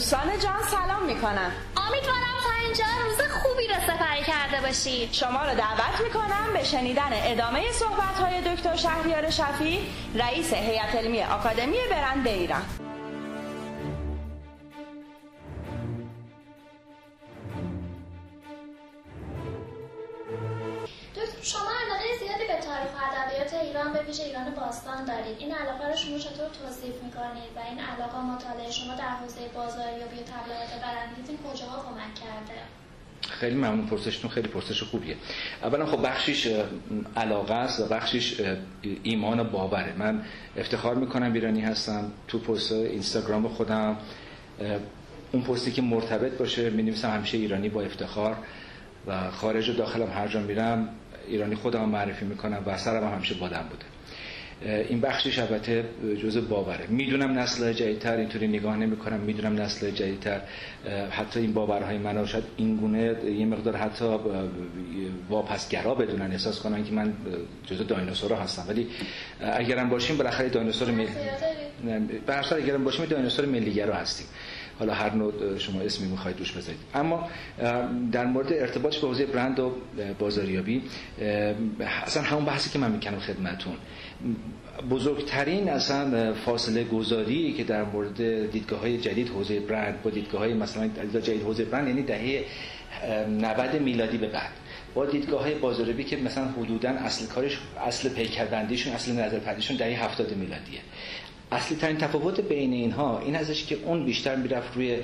دوستان جان سلام می‌کنم. امیدوارم تا اینجا روز خوبی رو سپری کرده باشید شما رو دعوت می‌کنم به شنیدن ادامه صحبت های دکتر شهریار شفی رئیس هیئت علمی آکادمی برند ایران. شما علاقه زیادی به تاریخ و ادبیات ایران به ویژه ایران باستان دارید. این علاقه رو شما چطور توصیف می‌کنید؟ و این علاقه مطالعه شما در حوزه بازاریابی و تبلیغات برندگیتون کجاها کمک کرده؟ خیلی ممنون. پرسشتون خیلی پرسش خوبیه. اولا خب بخشیش علاقه است و بخشیش ایمان و باوره. من افتخار می‌کنم ایرانی هستم. تو پست اینستاگرام خودم اون پستی که مرتبط باشه می همیشه ایرانی با افتخار و خارج و داخلم هر جا میرم. ایرانی خودم معرفی می‌کنم و سرم هم همیشه بادم بوده. این بخشش البته جزء باوره. می‌دونم نسل جدیدتر اینطوری نگاه نمی‌کنم می‌دونم نسل جدیدتر. حتی این باورهای منو شاید این گونه یه مقدار حتی واپسگرا بدونن احساس کنن که من جزء دایناسورها هستم. ولی اگرم باشیم بالاخره دایناسور ملی به هر اگرم باشیم دایناسور ملیگرا هستیم. حالا هر نوع شما اسمی می‌خواید روش بذارید. اما در مورد ارتباطش به حوزه برند و بازاریابی اصلا همون بحثی که من می‌کنم خدمتون. بزرگترین اصلا فاصله گذاری که در مورد دیدگاه های جدید حوزه برند با دیدگاه های مثلا جدید حوزه برند یعنی دهه 90 میلادی به بعد با دیدگاه های بازاریابی که مثلا حدودا اصل کارش اصل پیکربندیشون اصل نظرپردیشون دهه 70 میلادیه. اصلی ترین تفاوت بین اینها این ازش که اون بیشتر می‌رفت روی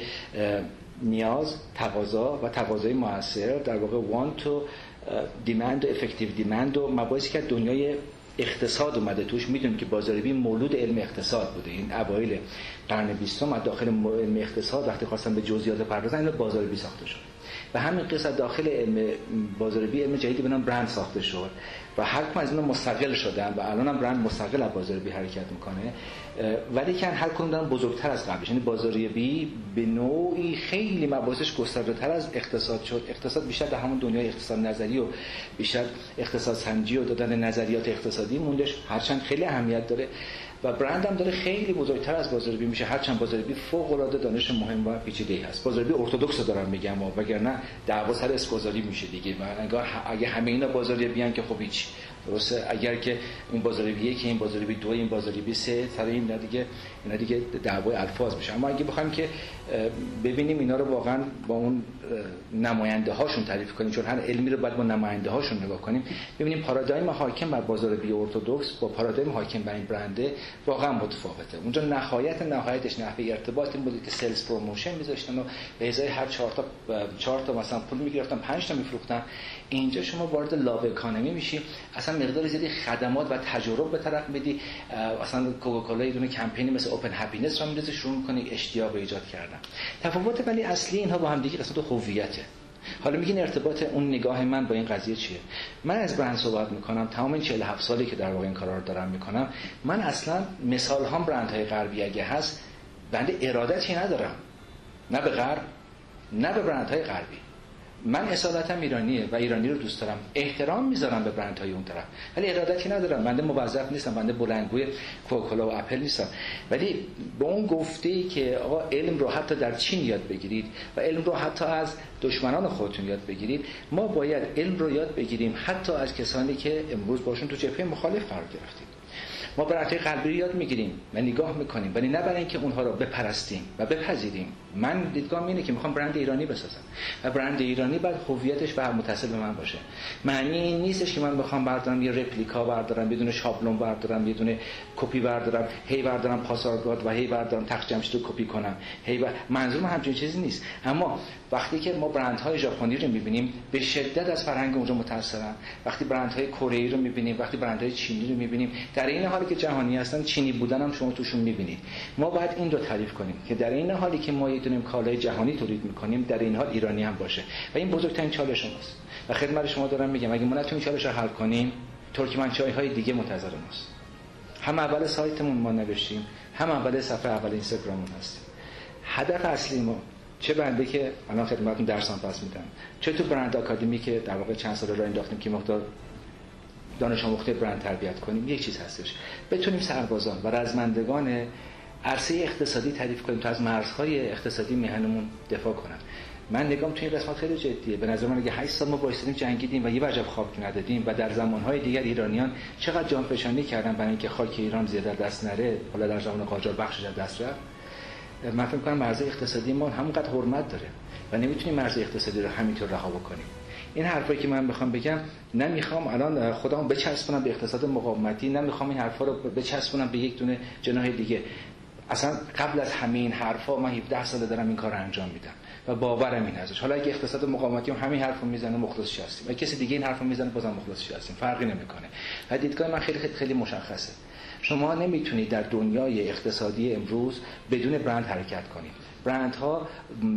نیاز تقاضا و تقاضای موثر در واقع وان تو دیمند و افکتیو دیمند و مباحثی که دنیای اقتصاد اومده توش. می‌دونیم که بازاریابی مولود علم اقتصاد بوده. این اوایل قرن بیستم داخل علم اقتصاد وقتی خواستن به جزئیات پردازن این بازاریابی ساخته شد. و همین قصه داخل علم بازاریابی علم جدیدی به نام برند ساخته شد و هر کم از اینا مستقل شدن و الان هم برند مستقل از بازاریابی حرکت می‌کنه. ولی که هر کدوم دارن بزرگتر از قبلش. یعنی بازاریابی به نوعی خیلی مباحثش گسترده از اقتصاد شد. اقتصاد بیشتر در همون دنیای اقتصاد نظری و بیشتر اقتصاد سنجی و دادن نظریات اقتصادی موندش هرچند خیلی اهمیت داره. و برند هم داره خیلی بزرگتر از بازاریابی میشه هرچند بازاریابی فوق العاده دانش مهم و پیچیده هست. بازاریابی ارتدوکس دارم میگم وگرنه دعوا سر اسکوزاری میشه دیگه. و انگار اگه همه اینا بازاریابی که خب هیچ درسته؟ اگر که این بازاریابی که این بازاریابی دو این بازاریابی سه سر این دیگه اینا دیگه دعوای الفاظ میشه. اما اگه بخوایم که ببینیم اینا رو واقعا با اون نماینده هاشون تعریف کنیم چون هر علمی رو باید با نماینده هاشون نگاه کنیم. ببینیم پارادایم حاکم بر بازاریابی ارتدوکس با پارادایم حاکم بر این برنده واقعا متفاوته. اونجا نهایت نهایتش نحوه ارتباط این بود که sales promotion میذاشتن و به ازای هر چهار تا چهار تا مثلا پول می‌گرفتن 5 تا میفروختن. اینجا شما وارد love economy میشی. اصلا مقدار زیادی خدمات و تجربه به طرف میدی. اصلا کوکاکولا یه دونه کمپینی مثل open happiness رو می‌ذاره شروع می‌کنی اشتیاق ایجاد کردن. تفاوت ولی اصلی اینها با هم دیگه قسمت هویته. حالا میگین ارتباط اون نگاه من با این قضیه چیه؟ من از برند صحبت می‌کنم تمام این 47 سالی که در واقع این کارا رو دارم می‌کنم من اصلا مثال هم برند های غربی اگه هست بنده ارادتی ندارم. نه به غرب نه به برند های غربی. من اصالتم ایرانیه و ایرانی رو دوست دارم. احترام می‌ذارم به برندهای اون طرف. ولی ارادتی ندارم. بنده موظف نیستم بنده بلندگوی کوکاکولا و اپل نیستم. ولی به اون گفته ای که آقا علم رو حتی در چین یاد بگیرید و علم رو حتی از دشمنان خودتون یاد بگیرید ما باید علم رو یاد بگیریم حتی از کسانی که امروز باشون تو جبهه مخالف قرار گرفتیم. ما برندهای قلبی یاد می‌گیریم و نگاه می‌کنیم. ولی نه برای اینکه اونها رو بپرستیم و بپذیریم. من دیدگاه اینه که می‌خوام برند ایرانی بسازم. و برند ایرانی باید هویتش به متصل به من باشه. معنی این نیستش که من بخوام بردارم یه رپلیکا بردارم بدون شابلون بردارم بدون کپی بردارم هی بردارم پاسارگاد و هی بردارم تخت جمشید رو کپی کنم. هی و منظورم همچین چیزی نیست. اما وقتی که ما برندهای ژاپنی رو می‌بینیم به شدت از فرهنگ اونجا متاثرن وقتی برندهای کره ای رو می‌بینیم وقتی برندهای چینی رو می‌بینیم در این حالی که جهانی هستن چینی بودن هم شما توشون می‌بینید. ما باید این رو تعریف کنیم که در این حالی که ما یه کالای جهانی تولید می‌کنیم در این حال ایرانی هم باشه. و این بزرگترین چالش شماست و خدمت شما دارم میگم اگه ما نتونیم چالش رو حل کنیم ترکمنچای های دیگه منتظر ماست. هم اول سایتمون ما نوشتیم هم اول صفحه اول اینستاگراممون هستیم. هدف اصلی ما چه بنده که الان خدمتتون درسان پس میدم. چه تو برند آکادمی که در واقع چند سال راه انداختیم که مقدار دانش آموخته برند تربیت کنیم یک چیز هستش. بتونیم سربازان و رزمندگان عرصه اقتصادی تعریف کنیم تا از مرزهای اقتصادی میهنمون دفاع کنن. من نگام توی این قسمت خیلی جدیه. به نظر من اگه 8 سال ما بایستیم جنگیدیم و یه وجب خاک ندادیم و در زمانهای دیگر ایرانیان چقدر جان فشانی کردن برای اینکه خاک ایران زیاده دست نره حالا در زمان قاجار بخشش از دست رفت. من فکر کنم مرز اقتصادی ما همونقدر حرمت داره و نمی‌تونیم مرز اقتصادی رو همینطور رها بکنیم. این حرفایی که من بخوام بگم نمی‌خوام الان خودم بچسبونم به اقتصاد مقاومتی نمی‌خوام این حرفا رو بچسبونم به یک دونه جناح دیگه. اصلا قبل از همین این حرفا من 17 ساله دارم این کار رو انجام میدم و باورم این ازش. حالا اگه اقتصاد مقاومتی هم همین حرفو می‌زنه مخلص هستیم. و کسی دیگه این حرفو می‌زنه بازم مخلص هستیم. فرقی نمی‌کنه. و دیدگاه من خیلی خیلی مشخصه. شما نمی‌تونید در دنیای اقتصادی امروز بدون برند حرکت کنید. برندها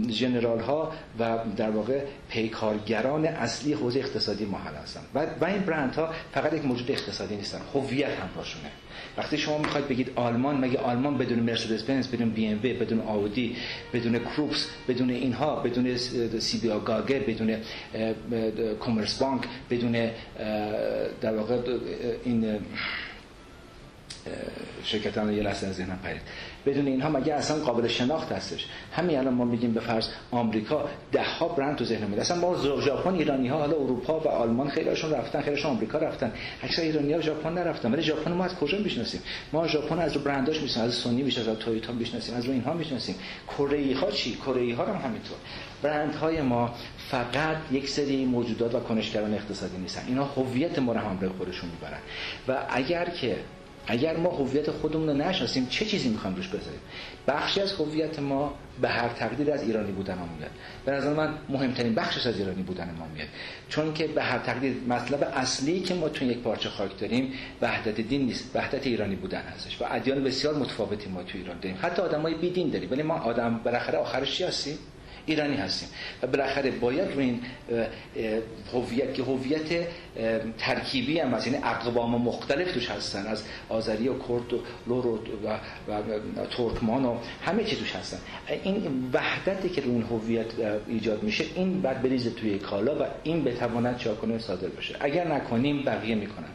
جنرال ها و در واقع پیکارگران اصلی حوزه اقتصادی ما هستند و, و این برندها فقط یک موجود اقتصادی نیستن هویت هم باشونه. وقتی شما می‌خواید بگید آلمان مگه آلمان بدون مرسدس بنز بدون بی ام بدون آودی بدون کروپس بدون اینها بدون سی بی آگاگه بدون کمرس بانک بدون در واقع این شرکت هم یه لحظه از ذهنم پرید. بدون اینها مگه اصلا قابل شناخت هستش؟ همین الان ما میگیم به فرض آمریکا ده ها برند تو ذهن میاد. اصلا ما ژاپن ایرانی ها حالا اروپا و آلمان خیلیشون رفتن خیلیشون آمریکا رفتن. اکثر ایرانی ها ژاپن نرفتن. ولی ژاپن ما از کجا می‌شناسیم؟ ما ژاپن از برنداش می‌شناسیم از سونی بیشتر از تویوتا می‌شناسیم از اینها می‌شناسیم. کره ها چی؟ کره ها هم همینطور. برندهای ما فقط یک سری موجودات و کنشگران اقتصادی نیستن. اینا هویت ما رو همراه خودشون می‌برن. و اگر که اگر ما هویت خودمون رو نشناسیم چه چیزی می‌خوایم روش بذاریم؟ بخشی از هویت ما به هر تقدیر از ایرانی بودن ما میاد. به نظر من مهمترین بخشش از ایرانی بودن ما میاد. چون که به هر تقدیر مطلب اصلی که ما تو یک پارچه خاک داریم وحدت دین نیست وحدت ایرانی بودن هستش و ادیان بسیار متفاوتی ما تو ایران داریم. حتی آدمای بی دین داریم ولی ما آدم بالاخره آخرش چی هستیم؟ ایرانی هستیم. و بالاخره باید رو این هویت که هویت ترکیبی هم هست یعنی اقوام مختلف توش هستن از آذری و کرد و لور و, و, و ترکمان و همه چی توش هستن. این وحدتی که رو این هویت ایجاد میشه این بعد بریزه توی کالا و این بتواند چاکنه صادر بشه. اگر نکنیم بقیه می‌کنن.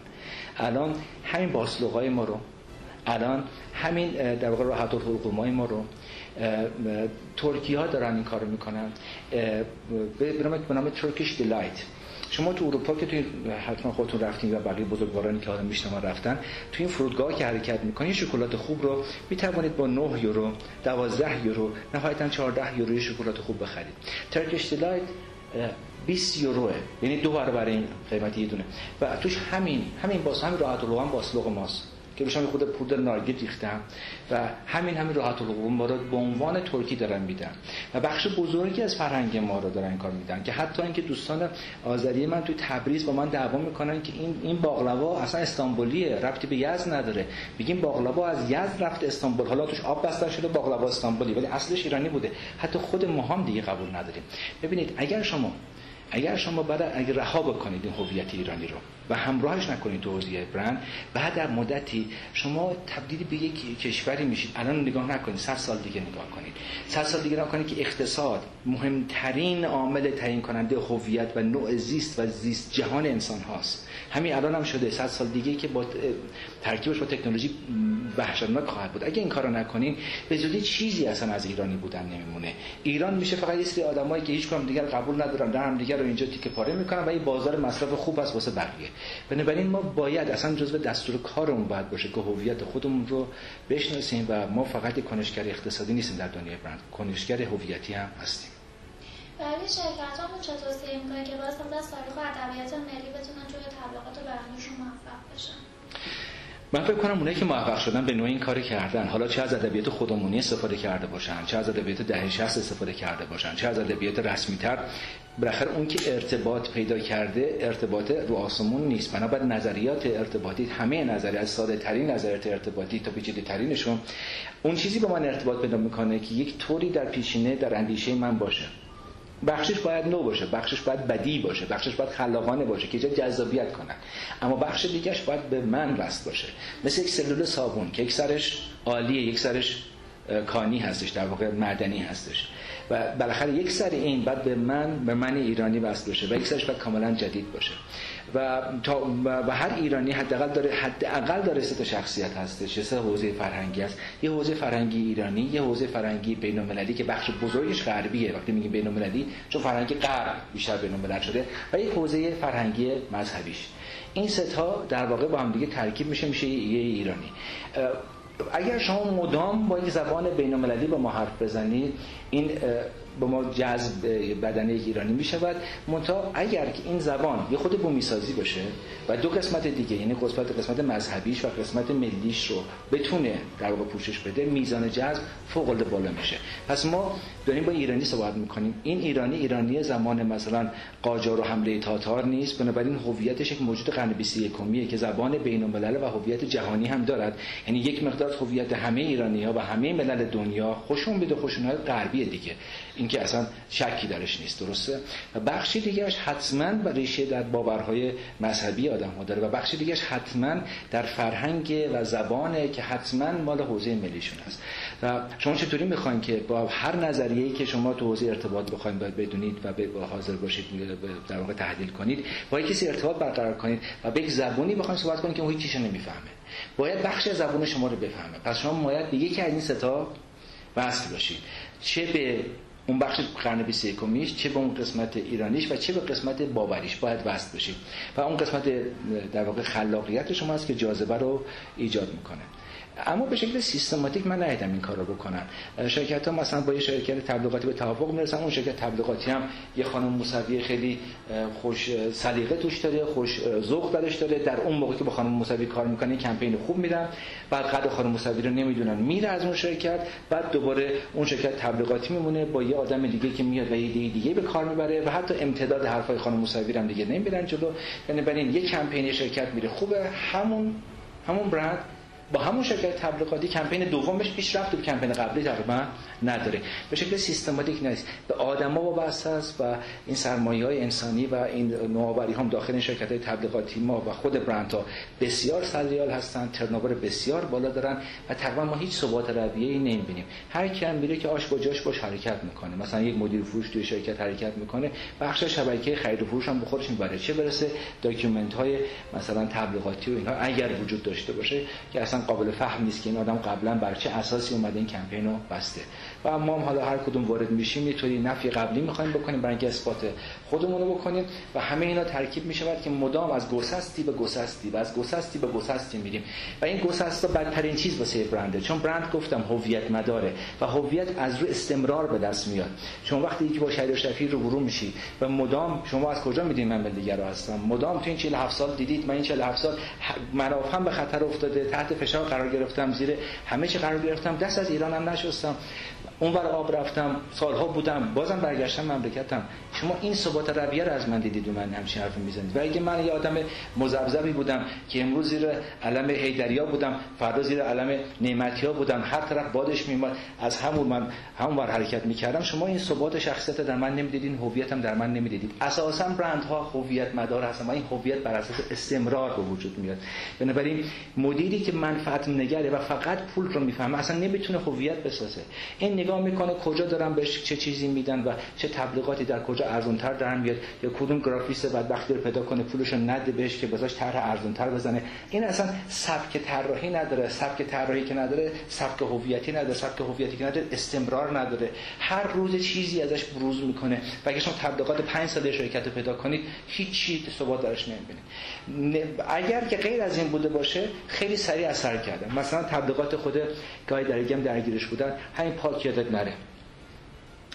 الان همین باسلوقای ما رو الان همین در واقع راحت الحقوق ما رو ترکی ها دارن این کارو می‌کنن. به نام Turkish delight شما تو اروپا که توی حتما خودتون رفتین و بقیه بزرگوارانی که آدم میشنما رفتن تو این فرودگاه که حرکت می‌کنین شکلات خوب رو می‌توانید با 9 یورو 12 یورو نهایتا 14 یورو شکلات خوب بخرید. Turkish delight 20 یوروه. یعنی دو برابر این قیمت یه دونه. و توش همین همین باس همین راحت الحلقوم باسلوق ماست. که بهشون خود پودر نارگیل ریختم و همین همین راحت الحقوق ما به عنوان ترکی دارن میدن. و بخش بزرگی از فرهنگ ما رو دارن کار میدن که حتی اینکه دوستان آذری من توی تبریز با من دعوا می‌کنن که این این باقلوا اصلا استانبولیه ربطی به یزد نداره. میگیم باقلوا از یزد رفت استانبول. حالا توش آب بسته شده باقلوا استانبولی ولی اصلش ایرانی بوده. حتی خود ما هم دیگه قبول نداریم. ببینید اگر شما اگر شما بعد اگر رها بکنید این هویت ایرانی رو و همراهش نکنید تو حوزه برند بعد در مدتی شما تبدیل به یک کشوری میشید. الان نگاه نکنید 100 سال دیگه نگاه کنید. 100 سال دیگه نگاه کنید که اقتصاد مهمترین عامل تعیین کننده هویت و نوع زیست و زیست جهان انسان هاست. همین الان هم شده 100 سال دیگه که با ترکیبش با تکنولوژی وحشتناک خواهد بود. اگه این کارو نکنین به زودی چیزی اصلا از ایرانی بودن نمیمونه. ایران میشه فقط یه سری آدمایی که هیچ کدوم دیگر قبول ندارن در هم دیگر رو اینجا تیکه پاره می‌کنن و این بازار مصرف خوب است واسه بقیه. بنابراین ما باید اصلا جزو دستور کارمون باید باشه که هویت خودمون رو بشناسیم و ما فقط کنشگر اقتصادی نیستیم در دنیای برند. کنشگر هویتی هم هستیم. برای شرکت ها چه توصیه می‌کنه که باز از تاریخ و ادبیات ملی بتونن توی تبلیغات برندشون موفق بشن؟ من فکر کنم اونایی که موفق شدن به نوعی این کاری کردن. حالا چه از ادبیات خودمونی استفاده کرده باشن چه از ادبیات دهه 60 استفاده کرده باشن چه از ادبیات رسمی تر بالاخره اون که ارتباط پیدا کرده ارتباط رو آسمون نیست. بنابراین نظریات ارتباطی همه نظریات از ساده ترین نظریات ارتباطی تا پیچیده ترینشون اون چیزی با من ارتباط پیدا می‌کنه که یک طوری در پیشینه در اندیشه من باشه. بخشش باید نو باشه بخشش باید بدی باشه بخشش باید خلاقانه باشه که جذابیت کنن. اما بخش دیگهش باید به من وصل باشه. مثل یک سلول صابون که یک سرش عالیه یک سرش کانی هستش در واقع معدنی هستش. و بالاخره یک سر این بعد به من به من ایرانی وصل بشه و یک سرش باید کاملا جدید باشه. و تا و هر ایرانی حداقل داره حداقل داره سه تا شخصیت هستش. سه حوزه فرهنگی است یه حوزه فرهنگی ایرانی یه حوزه فرهنگی بین‌المللی که بخش بزرگش غربیه. وقتی میگیم بین‌المللی چون فرهنگ غرب بیشتر بین‌الملل شده. و یه حوزه فرهنگی مذهبیش. این سه در واقع با هم دیگه ترکیب میشه میشه یه ایرانی. اگر شما مدام با یک زبان بین با ما حرف بزنید این به ما جذب بدن یک ایرانی می شود. منتها اگر که این زبان یه خود بومی سازی باشه و دو قسمت دیگه یعنی قسمت قسمت مذهبیش و قسمت ملیش رو بتونه در واقع پوشش بده میزان جذب فوق العاده بالا میشه. پس ما داریم با ایرانی صحبت می‌کنیم. این ایرانی ایرانی زمان مثلا قاجار و حمله تاتار نیست. بنابراین هویتش یک موجود قرن 21 که زبان بین الملل و هویت جهانی هم دارد. یعنی یک مقدار هویت همه ایرانی ها و همه ملل دنیا خوشون بده خوشون غربی دیگه. اینکه اصلا شکی درش نیست درسته؟ و بخشی دیگهش حتما و ریشه در باورهای مذهبی آدم ها داره و بخشی دیگهش حتما در فرهنگ و زبانه که حتما مال حوزه ملیشون هست و شما چطوری می‌خواین که با هر نظریه‌ای که شما تو حوزه ارتباط بخواید باید بدونید و به حاضر باشید در واقع تحلیل کنید با کسی ارتباط برقرار کنید و به یک زبونی بخواید صحبت کنید که اون هیچ نمی‌فهمه. باید بخش زبون شما رو بفهمه. پس شما باید به یکی از این ستا وصل باشید. چه به اون بخش قرن 21 چه به اون قسمت ایرانیش و چه به قسمت باوریش باید وصل بشید و اون قسمت در واقع خلاقیت شما است که جاذبه رو ایجاد می‌کنه. اما به شکل سیستماتیک من ندیدم این کار رو بکنن شرکت ها مثلا با یه شرکت تبلیغاتی به توافق می‌رسن اون شرکت تبلیغاتی هم یه خانم موسوی خیلی خوش سلیقه توش داره خوش ذوق درش داره. در اون موقع که با خانم موسوی کار می‌کنه کمپین خوب میدن بعد قد خانم موسوی رو نمی‌دونن میره از اون شرکت. بعد دوباره اون شرکت تبلیغاتی میمونه با یه آدم دیگه که میاد و یه دیگه به کار می‌بره و حتی امتداد حرفای خانم موسوی هم دیگه نمی‌برن جلو. یعنی ببین یه کمپین شرکت میره. خوبه. همون همون برند با همون شرکت تبلیغاتی کمپین دومش پیش رفت و کمپین قبلی تقریبا نداره. به شکل سیستماتیک نیست. به آدما وابسته است و این سرمایه های انسانی و این نوآوری هم داخل این شرکت های تبلیغاتی ما و خود برندها بسیار سیال هستن turnover بسیار بالا دارن و تقریبا ما هیچ ثبات رویه ای نمی‌بینیم. هر کی هم میره که آش با جاش باش حرکت می‌کنه. مثلا یک مدیر فروش توی شرکت حرکت می‌کنه بخش شبکه خرید و فروش هم به خودش می‌بره. چه برسه document های مثلا تبلیغاتی و اینها اگر وجود داشته باشه که اصلا قابل فهم نیست که این آدم قبلا بر چه اساسی اومده این کمپین رو بسته. و ما هم حالا هر کدوم وارد میشیم یه طوری نفی قبلی می‌خوایم بکنیم برای اینکه اثبات خودمون رو بکنیم و همه اینا ترکیب می‌شود که مدام از گسستی به گسستی و از گسستی به گسستی میریم. و این گسست بدترین چیز واسه برنده چون برند گفتم هویت مداره و هویت از رو استمرار به دست میاد. شما وقتی که با شهر شفیر رو برو میشی و مدام شما از کجا میدین من دیگر رو هستم؟ مدام تو این 47 سال دیدید من این 47 سال منافعم به خطر افتاده تحت فشار قرار گرفتم زیر همه چی قرار گرفتم دست از ایرانم نشستم. اونور آب رفتم سالها بودم بازم برگشتم مملکتم. شما این ثبات رویه رو از من دیدید و من همچین حرف می‌زنید. و اگه من یه آدم مزبزبی بودم که امروز زیر علم هیدریا بودم فردا زیر علم نعمتیا بودم هر طرف بادش میومد از همون من همون ور حرکت می‌کردم شما این ثبات شخصیت در من نمی‌دیدین هویتم در من نمی‌دیدید اساسا برندها هویت مدار هستن و این هویت بر اساس استمرار به وجود میاد. بنابراین مدیری که منفعت نگره و فقط پول رو می‌فهمه اصلا نمی‌تونه هویت بسازه. این نگاه می‌کنه کجا دارن بهش چه چیزی میدن و چه تبلیغاتی در کجا ارزونتر در میاد یا کدوم گرافیست بدبختی رو پیدا کنه پولش رو نده بهش که بذاش طرح ارزونتر بزنه. این اصلا سبک طراحی نداره سبک طراحی که نداره سبک هویتی نداره سبک هویتی که نداره استمرار نداره. هر روز چیزی ازش بروز می‌کنه و اگه شما تبلیغات 5 ساله شرکت رو پیدا کنید هیچ چیزی ثبات درش نمی‌بینید اگر که غیر از این بوده باشه خیلی سریع اثر کرده. مثلا تبلیغات خود گاهی درگیم درگیرش بودن. همین پاک یادت نره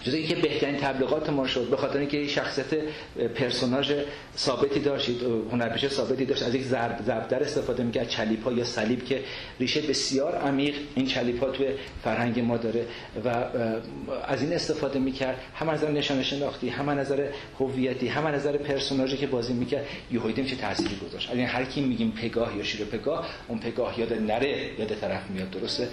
جز که بهترین تبلیغات ما شد به خاطر اینکه شخصیت پرسوناژ ثابتی داشت هنرپیشه ثابتی داشت از یک ضرب در استفاده می‌کرد چلیپا یا صلیب که ریشه بسیار عمیق این چلیپا توی فرهنگ ما داره و از این استفاده می‌کرد هم از نظر نشان شناختی هم از نظر هویتی هم از نظر پرسوناژی که بازی می‌کرد یهو چه تأثیری گذاشت. یعنی هر کی میگیم پگاه یا شیر پگاه اون پگاه یاد نره یاد طرف میاد درسته؟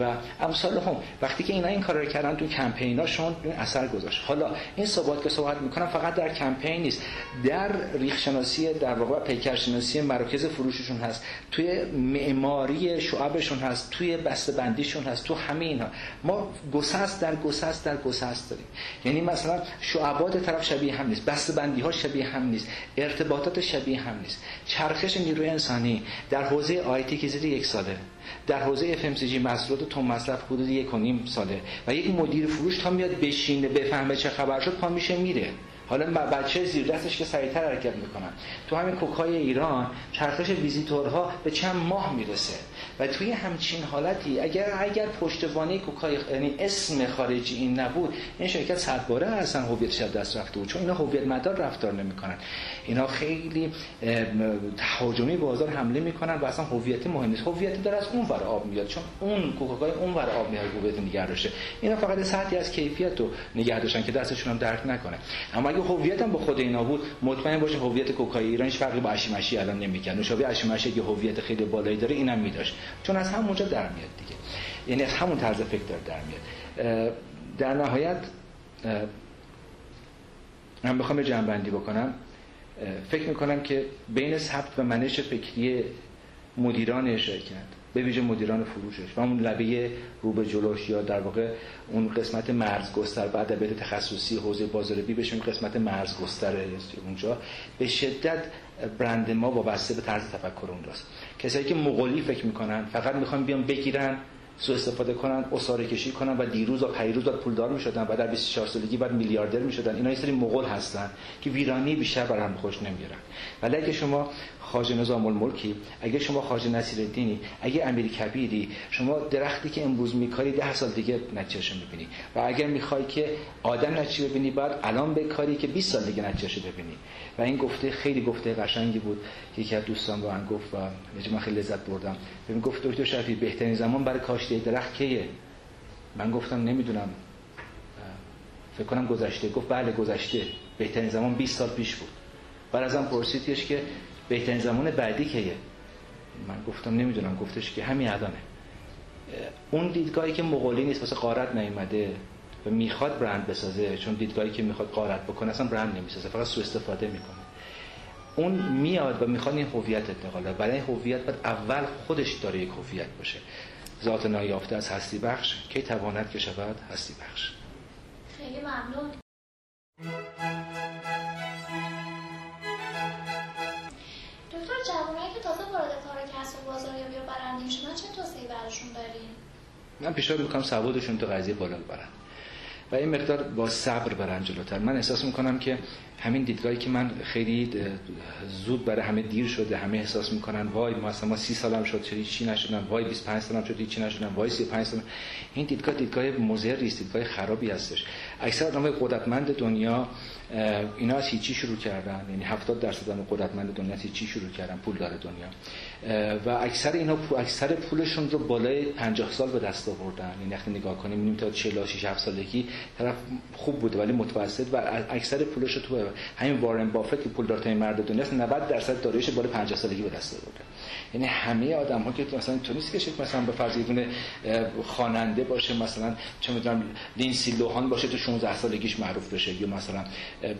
و امثال هم وقتی که اینا این کارا رو کردن تو کمپیناشون اثر گذاشت. حالا این ثبات که صحبت می‌کنم فقط در کمپین نیست. در ریخ شناسی در واقع پیکر شناسی مراکز فروششون هست. توی معماری شعبشون هست. توی بسته بندیشون هست. تو همه اینها ما گسست در گسست در گسست داریم. یعنی مثلا شعبات طرف شبیه هم نیست. بسته بندی ها شبیه هم نیست. ارتباطات شبیه هم نیست. چرخش نیروی انسانی در حوزه آیتی که زیر یک ساله. در حوزه FMCG محصولات تون مصرف حدود یک و نیم ساله. و یک مدیر فروش تا میاد بشینه بفهمه چه خبر شد پا میشه میره. حالا بچه زیر دستش که سریعتر حرکت می‌کنن. تو همین کوکای ایران چرخش ویزیتورها به چند ماه می‌رسه. و توی همچین حالتی اگر اگر پشتوانه کوکای یعنی اسم خارجی این نبود این شرکت صد باره اصلا هویتش از دست رفته بود. چون اینا هویت مدار رفتار نمی‌کنن. اینا خیلی تهاجمی بازار حمله می‌کنن و اصلا هویت مهم نیست. هویت داره از اون ور آب میاد. چون اون کوکاکای اون ور آب میاد هویت داشته اینا فقط سطحی از کیفیت رو نگه داشتن که دستشون هم درک نکنه. اما اگه هویت هم به خود اینا بود. مطمئن باشه هویت کوکای ایران هیچ فرقی با اشیمشی الان نمی‌کنه نوشابه اشیمشی که هویت خیلی بالایی داره اینم میداشت. چون از همونجا در میاد دیگه. یعنی از همون طرز فکر در میاد. در نهایت من بخوام جنبندی بکنم. فکر می‌کنم که بین ثبت و منش فکری مدیران شرکت به ویژه مدیران فروشش و اون لبه رو به جلوش یا در واقع اون قسمت مرز گستر بعد ادبیات تخصصی حوزه بازاریابی بشه قسمت مرز گستره اونجا. به شدت برند ما وابسته به طرز تفکر اونجاست کسایی که مغولی فکر می‌کنن فقط می‌خوان بیان بگیرن سو استفاده کنن اساره کشی کنن و دیروز و پیروز بعد پولدار می‌شدن و در 24 سالگی بعد میلیاردر می‌شدن. اینا یه سری مغول هستن که ویرانی بیشتر برای هم خوش نمی‌گیرن. ولی اگه شما خاج نظام الملکی اگه شما خاج نصیر الدینی اگه امیر کبیری شما درختی که امروز میکاری ده سال دیگه نتیجهشو می‌بینی. و اگر می‌خوای که آدم نتیجه ببینی بعد الان بکاری که 20 سال دیگه نتیجهشو ببینی. و این گفته خیلی گفته قشنگی بود. که یکی از دوستان با من گفت و من خیلی لذت بردم. ببین گفت دکتر شفی بهترین زمان برای کاشته درخت کیه؟ من گفتم نمی‌دونم. فکر کنم گذشته. گفت بله گذشته. بهترین زمان 20 سال پیش بود. بعد ازم پرسیدش که بهترین زمان بعدی کیه من گفتم نمی‌دونم گفتش که همین الانه. اون دیدگاهی که مغولی نیست واسه قارت نیومده و می‌خواد برند بسازه چون دیدگاهی که می‌خواد قارت بکنه اصلا برند نمی‌سازه فقط سو استفاده می‌کنه. اون میاد و می‌خواد این هویت انتقاله برای هویت باید اول خودش داره یک هویت باشه. ذات نایافته از هستی بخش کی تواند که شود هستی بخش. خیلی ممنون. دارین من پیشنهاد می‌کنم سوادشون تو قضیه بالا ببرن. و این مقدار با صبر برن جلوتر. من احساس می‌کنم که همین دیدگاهی که من خیلی زود برای همه دیر شده همه احساس می‌کنن وای مثلا ما سی سالم شد چرا چی نشدم؟ وای 25 سالم شد چی نشدم؟ وای 35 سالم. این دیدگاه دیدگاه مضر است دیدگاه خرابی هستش. اکثر آدمای قدرتمند دنیا اینا از هیچی شروع کردن. یعنی 70 درصد آدم قدرتمند دنیا از هیچی شروع کردن پول داره دنیا. و اکثر اینا اکثر پولشون رو بالای 50 سال به دست آوردن. یعنی وقتی نگاه کنیم می‌بینیم تا 46 7 سالگی طرف خوب بوده ولی متوسط و اکثر پولش رو تو همین وارن بافت که پولدارترین مرد دنیاست 90 درصد داراییش بالای 50 سالگی به دست آورده. یعنی همه آدم ها که مثلا تو نیست که مثلا به فرض یه خواننده باشه مثلا چه می‌دونم لیندسی لوهان باشه تو 16 سالگیش معروف بشه یا مثلا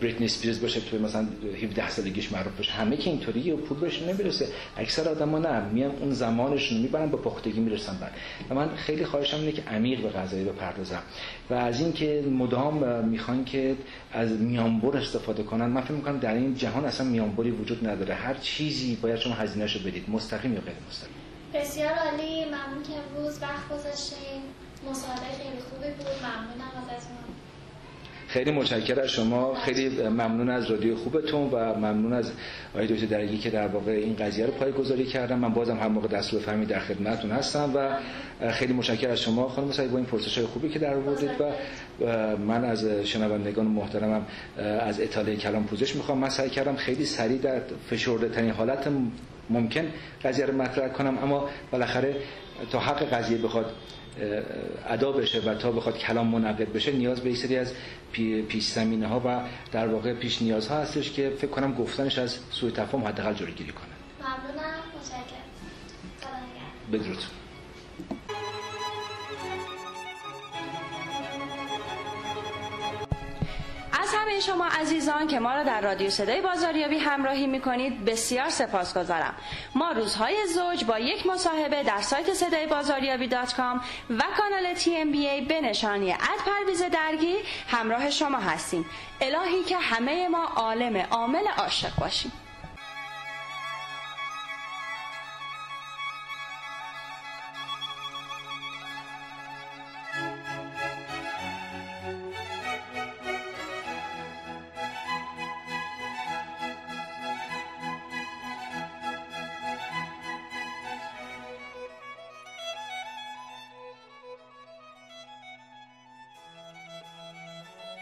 بریتنی اسپیرز باشه تو مثلا 17 سالگیش معروف بشه. همه که اینطوری و پول بهش نمی‌رسه. اکثر آدما نه میان اون زمانشون می‌برن با پختگی می‌رسن بعد. من خیلی خواهشم اینه که عمیق به قضایا بپردازم. و از اینکه مدام می‌خوان که از میانبر استفاده کنن من فکر می‌کنم در این جهان اصلا میانبری وجود نداره. هر چیزی باید شما هزینه‌شو بدید. مستقیم یا غیر مستقیم؟ بسیار عالی. ممنون که امروز وقت گذاشتین. مصاحبه خیلی خوبی بود. ممنونم ازتون. خیلی متشکر از شما. خیلی ممنون از رادیو خوبتون و ممنون از آقای دکتر درگی که در واقع این قضیه رو پایگذاری کردم من بازم هر موقع دست فهمی در خدمتتون هستم و خیلی متشکر از شما خانم سعید با این پرسش های خوبی که در آوردید و من از شنوندگان محترمم از اطاله کلام پوزش می‌خوام. من سعی کردم خیلی سریع در فشرده ترین حالت ممکن قضیه رو مطرح کنم اما بالاخره تا حق قضیه بخواد ادا بشه و تا بخواد کلام منعقد بشه نیاز به سری از پیش زمینه ها و در واقع پیش نیاز ها هستش که فکر کنم گفتنش از سوء تفاهم حداقل جلوگیری کنه. ممنونم. متشکرم. بدرود. همه شما عزیزان که ما را در رادیو صدای بازاریابی همراهی می‌کنید. بسیار سپاسگزارم. ما روزهای زوج با یک مصاحبه در سایت صدای بازاریابی dot com و کانال TMBA به نشانی at پرویز درگی همراه شما هستیم. الهی که همه ما عالم عامل عاشق باشیم.